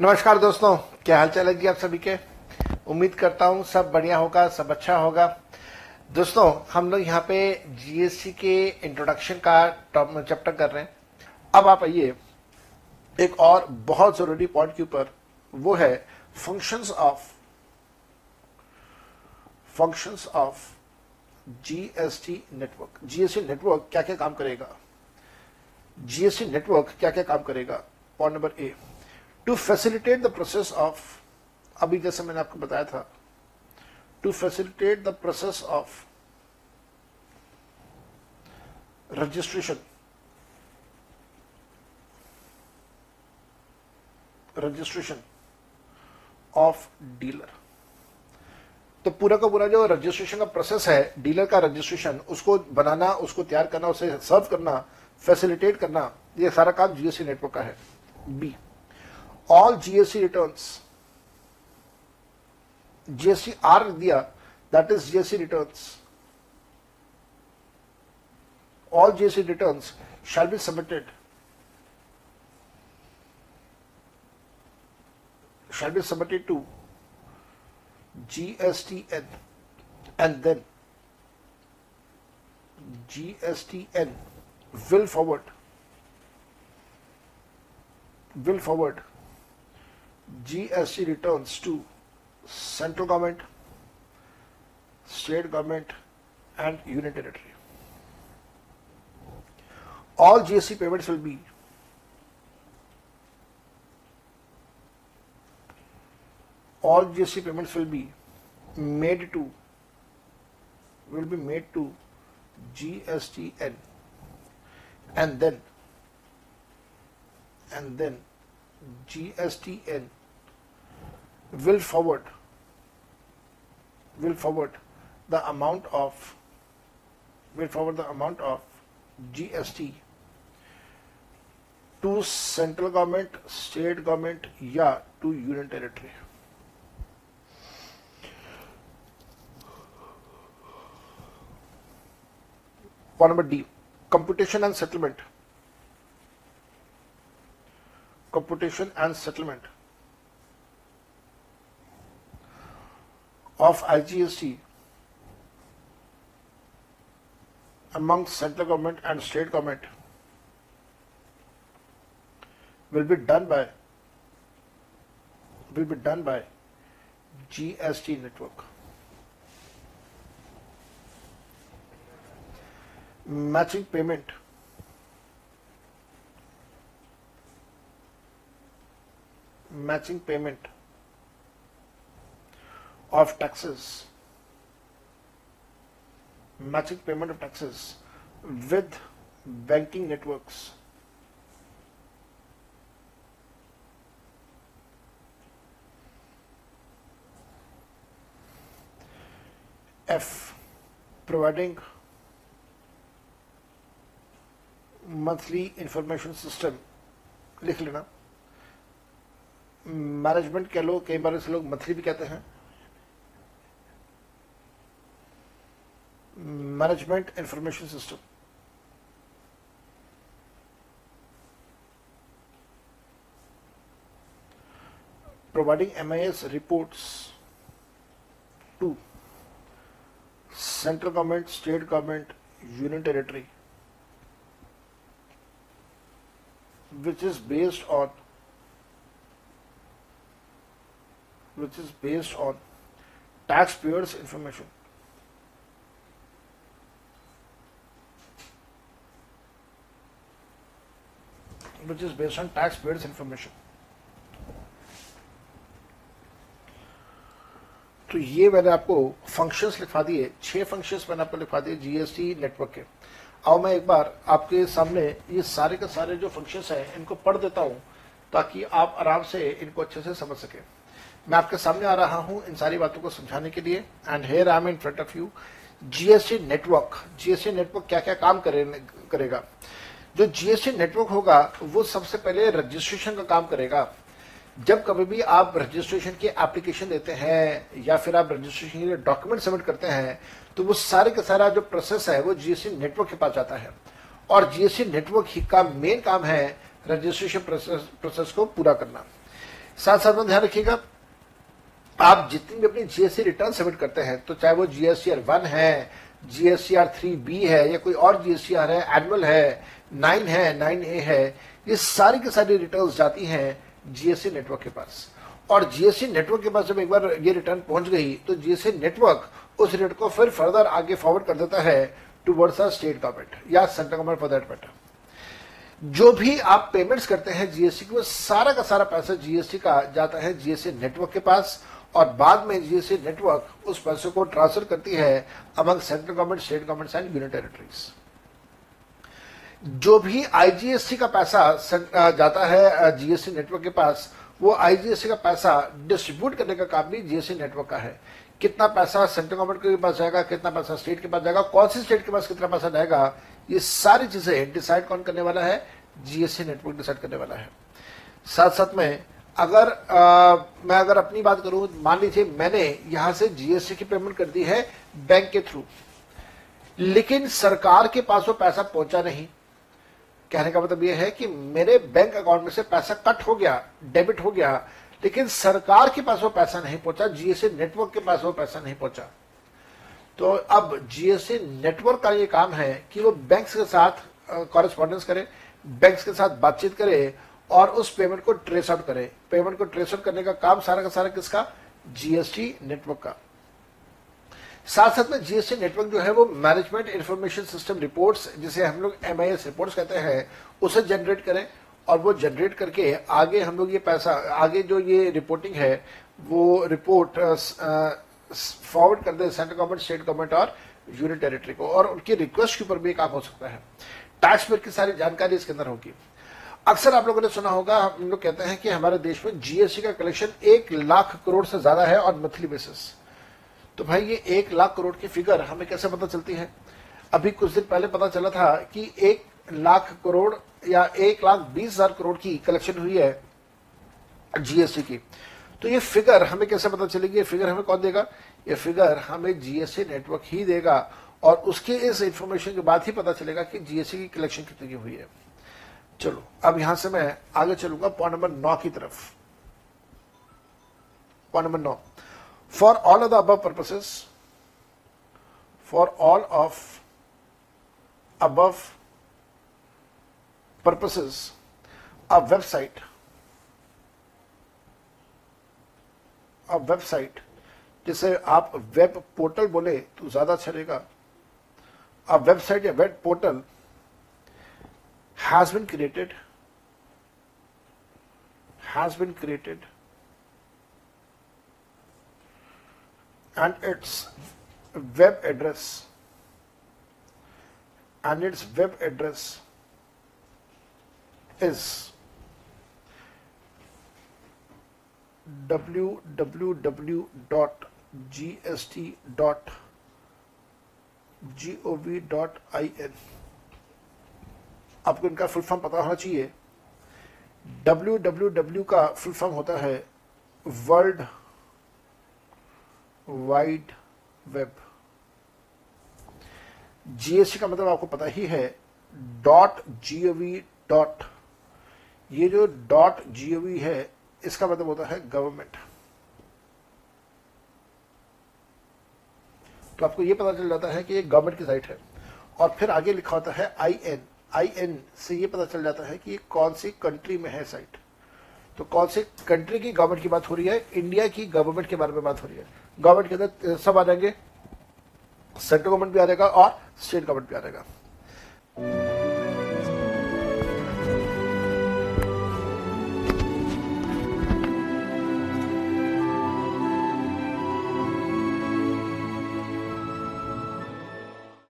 नमस्कार दोस्तों, क्या हाल चाल है जी आप सभी के? उम्मीद करता हूँ सब बढ़िया होगा, सब अच्छा होगा। दोस्तों, हम लोग यहाँ पे जीएसटी के इंट्रोडक्शन का चैप्टर कर रहे हैं। अब आप आइए, एक और बहुत ज़रूरी पॉइंट के ऊपर, वो है functions of functions of GST network GST network क्या क्या काम करेगा? जीएसटी नेटवर्क क्या क्या काम करेगा? Point number A to facilitate the process of अभी जैसे मैंने आपको बताया था to facilitate the process of registration registration of dealer तो पूरा का पूरा जो रजिस्ट्रेशन का प्रोसेस है डीलर का रजिस्ट्रेशन उसको बनाना, उसको तैयार करना, उसे सर्व करना फैसिलिटेट करना, ये सारा काम जीएसटी नेटवर्क का है. Be all GST returns, GST R दिया, that is GST returns. All GST returns shall be submitted. Shall be submitted to GSTN and then GSTN will forward. Will forward GST returns to central government, state government and union territory. All GST payments will be all GST payments will be made to will be made to GSTN and then and then GSTN will forward will forward the amount of will forward the amount of GST to central government, state government, yeah, to union territory. Point number D, computation and settlement. Computation and settlement of IGST among central government and state government will be done by will be done by GST network. Matching payment matching payment of taxes, matching payment of taxes with banking networks. F. Providing monthly information system लिख लेना management कह लो कई बार इसे लोग monthly भी कहते हैं management information system. Providing MIS reports to central government, state government, union territory, which is based on which is based on taxpayers information. Which is based on taxpayers information. तो ये मैंने आपको फ़ंक्शंस लिखवा दिए छह फ़ंक्शंस मैंने आपको लिखवा दिए जीएसटी नेटवर्क के। अब मैं एक बार आपके सामने ये सारे के सारे जो फ़ंक्शंस हैं इनको पढ़ देता हूँ ताकि आप आराम से इनको अच्छे से समझ सके। मैं आपके सामने आ रहा हूँ इन सारी बातों को समझाने के लिए and here I am in front of you GST network GST network क्या क्या काम करे, करेगा? जो जीएसटी नेटवर्क होगा वो सबसे पहले रजिस्ट्रेशन का काम करेगा। जब कभी भी आप रजिस्ट्रेशन की एप्लीकेशन देते हैं या फिर आप रजिस्ट्रेशन के लिए डॉक्यूमेंट सबमिट करते हैं तो वो सारे का सारा जो प्रोसेस है वो जीएसटी नेटवर्क के पास जाता है। और जीएसटी नेटवर्क ही का मेन काम है रजिस्ट्रेशन प्रोसेस, प्रोसेस को पूरा करना। साथ साथ में ध्यान रखिएगा आप जितनी भी अपनी जीएसटी रिटर्न सबमिट करते हैं तो चाहे वो जीएसटीआर वन है जीएसटीआर थ्री बी है या कोई और जीएसटीआर है एनुअल है नाइन है, नाइन ए है, ये सारी की सारी रिटर्न जाती हैं जीएससी नेटवर्क के पास। और जीएसटी नेटवर्क के पास जब एक बार ये रिटर्न पहुँच गई तो जीएसटी नेटवर्क उस रेट को फिर फर्दर आगे फॉरवर्ड कर देता है टूवर्ड्स स्टेट गवर्नमेंट या central government for that matter जो भी आप पेमेंट्स करते हैं जीएसटी को सारा का सारा पैसा जीएसटी का जाता है जीएसटी नेटवर्क के पास। और बाद में जीएसटी नेटवर्क उस पैसे को ट्रांसफ़र करती है among central government state government and union territories जो भी आईजीएसटी का पैसा जाता है जीएसटी नेटवर्क के पास वो आईजीएसटी का पैसा डिस्ट्रीब्यूट करने का काम भी जीएसटी नेटवर्क का है। कितना पैसा सेंट्रल गवर्नमेंट के पास जाएगा कितना पैसा स्टेट के पास जाएगा कौन सी स्टेट के पास कितना पैसा जाएगा ये सारी चीज़ें डिसाइड कौन करने वाला है जीएसटी नेटवर्क डिसाइड करने वाला है। साथ साथ में अगर आ, मैं अगर अपनी बात करूँ मान लीजिए मैंने यहाँ से जीएसटी की पेमेंट कर दी है बैंक के थ्रू लेकिन सरकार के पास वो पैसा पहुँचा नहीं। कहने का मतलब यह है कि मेरे बैंक अकाउंट में से पैसा कट हो गया डेबिट हो गया, लेकिन सरकार के पास वो पैसा नहीं पहुँचा जीएसटी नेटवर्क के पास वो पैसा नहीं पहुँचा। तो अब जीएसटी नेटवर्क का ये काम है कि वो बैंक्स के साथ कॉरेस्पॉन्डेंस करे बैंक्स के साथ बातचीत करे और उस पेमेंट को ट्रेस आउट करे। पेमेंट को ट्रेस आउट करने का काम सारा का सारा किसका? जीएसटी नेटवर्क का। साथ साथ में जीएसटी नेटवर्क जो है वो मैनेजमेंट इन्फॉर्मेशन सिस्टम रिपोर्ट्स, जिसे हम लोग एम आई एस रिपोर्ट कहते हैं, उसे जनरेट करें और वो जनरेट करके आगे हम लोग ये पैसा, आगे जो ये रिपोर्टिंग है, वो रिपोर्ट फॉरवर्ड कर दे सेंट्रल गवर्नमेंट स्टेट गवर्नमेंट और यूनियन टेरिटरी को और उनकी रिक्वेस्ट के ऊपर भी काम हो सकता है। टैक्स पेयर की सारी जानकारी इसके अंदर होगी। अक्सर आप लोगों ने सुना होगा, हम लोग कहते हैं कि हमारे देश में जीएसटी का कलेक्शन एक लाख करोड़ से ज़्यादा है ऑन मंथली बेसिस तो भाई ये एक लाख करोड़ की फिगर हमें कैसे पता चलती है? अभी कुछ दिन पहले पता चला था कि एक लाख करोड़ या एक लाख बीस हज़ार करोड़ की कलेक्शन हुई है जीएसटी की। तो ये फिगर हमें कैसे पता चलेगी? ये फिगर हमें कौन देगा? ये फिगर हमें जीएसटी नेटवर्क ही देगा और उसके इस इंफॉर्मेशन के बाद ही पता चलेगा कि जीएसटी की कलेक्शन कितनी की हुई है। चलो, अब यहाँ से मैं आगे चलूँगा पॉइंट नंबर नौ की तरफ़। पॉइंट नंबर नौ। For all of the above purposes for all of above purposes a website a website जिसे आप वेब पोर्टल बोले तो ज़्यादा अच्छा रहेगा a website या web portal has been created has been created and its web address and its web address is www.gst.gov.in आपको इनका फुल फॉर्म पता होना चाहिए डब्ल्यू डब्ल्यू डब्ल्यू का फुल फॉर्म होता है वर्ल्ड वाइड वेब। जीएसटी का मतलब आपको पता ही है, डॉट जीओवी डॉट। ये जो डॉट जीओवी है, इसका मतलब होता है गवर्नमेंट। तो आपको ये पता चल जाता है कि ये गवर्नमेंट की साइट है। और फिर आगे लिखा होता है आई एन आई एन से ये पता चल जाता है कि ये कौन सी कंट्री में है साइट। तो कौन सी कंट्री की गवर्नमेंट की बात हो रही है? इंडिया की गवर्नमेंट के बारे में बात हो रही है। गवर्नमेंट के अंदर सब आ जाएँगे। सेंट्रल गवर्नमेंट भी आ जाएगा और स्टेट गवर्नमेंट भी आ जाएगा।